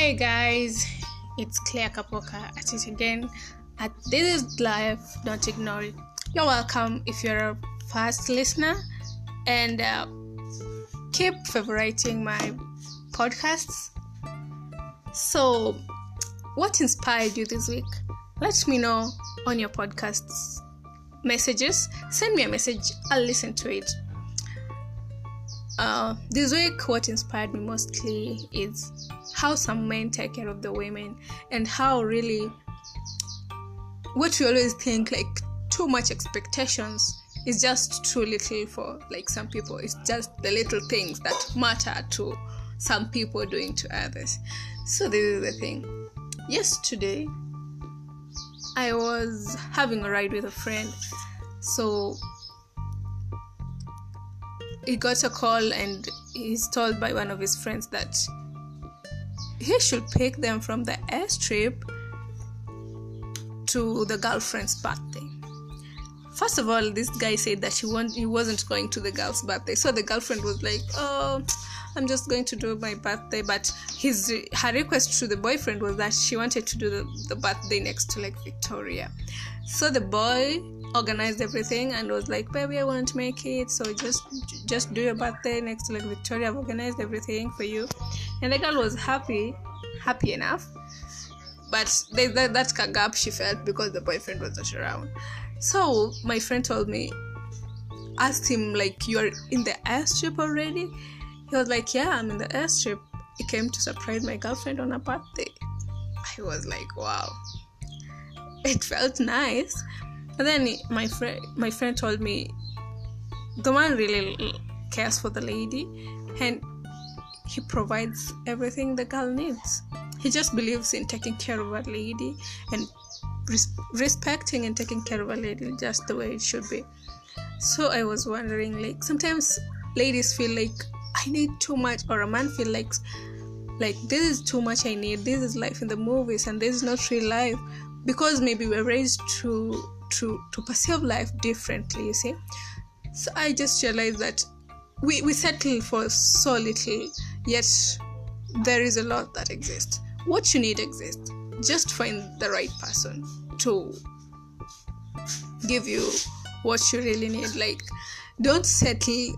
Hi guys, it's Clare Kapoka at it again. At this is live, don't ignore it. You're welcome if you're a first listener, and uh, keep favoriting my podcasts. So, what inspired you this week? Let me know on your podcasts messages. Send me a message. I'll listen to it. Uh, this week, what inspired me mostly is how some men take care of the women and how really what we always think like too much expectations is just too little for like some people. It's just the little things that matter to some people doing to others. So this is the thing. Yesterday, I was having a ride with a friend. So he got a call and he's told by one of his friends that he should pick them from the airstrip to the girlfriend's birthday. First of all, this guy said that he, he wasn't going to the girl's birthday, so the girlfriend was like, "Oh, I'm just going to do my birthday." But his her request to the boyfriend was that she wanted to do the, the birthday next to Lake Victoria. So the boy organized everything and was like, "Baby, I want to make it, so just just do your birthday next to Lake Victoria. I've organized everything for you." And the girl was happy, happy enough. But that, that gap she felt because the boyfriend was not around. So my friend told me, asked him like, "You're in the airstrip already?" He was like, "Yeah, I'm in the airstrip. He came to surprise my girlfriend on her birthday." I was like, "Wow." It felt nice, but then my friend my friend told me the man really cares for the lady, and he provides everything the girl needs. He just believes in taking care of a lady and res- respecting and taking care of a lady just the way it should be. So I was wondering, like sometimes ladies feel like I need too much, or a man feel like like this is too much I need. This is life in the movies, and this is not real life because maybe we're raised to to to perceive life differently. You see, so I just realized that we we settle for so little, yet there is a lot that exists. What you need exists. Just find the right person to give you what you really need. Like, don't settle.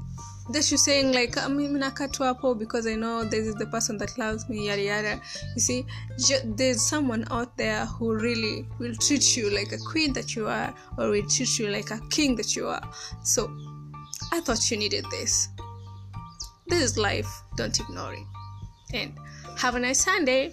That you're saying like ah, I'm hapo because I know this is the person that loves me, yada yada. You see, ju- there's someone out there who really will treat you like a queen that you are, or will treat you like a king that you are. So, I thought you needed this. This is life. Don't ignore it. And have a nice Sunday.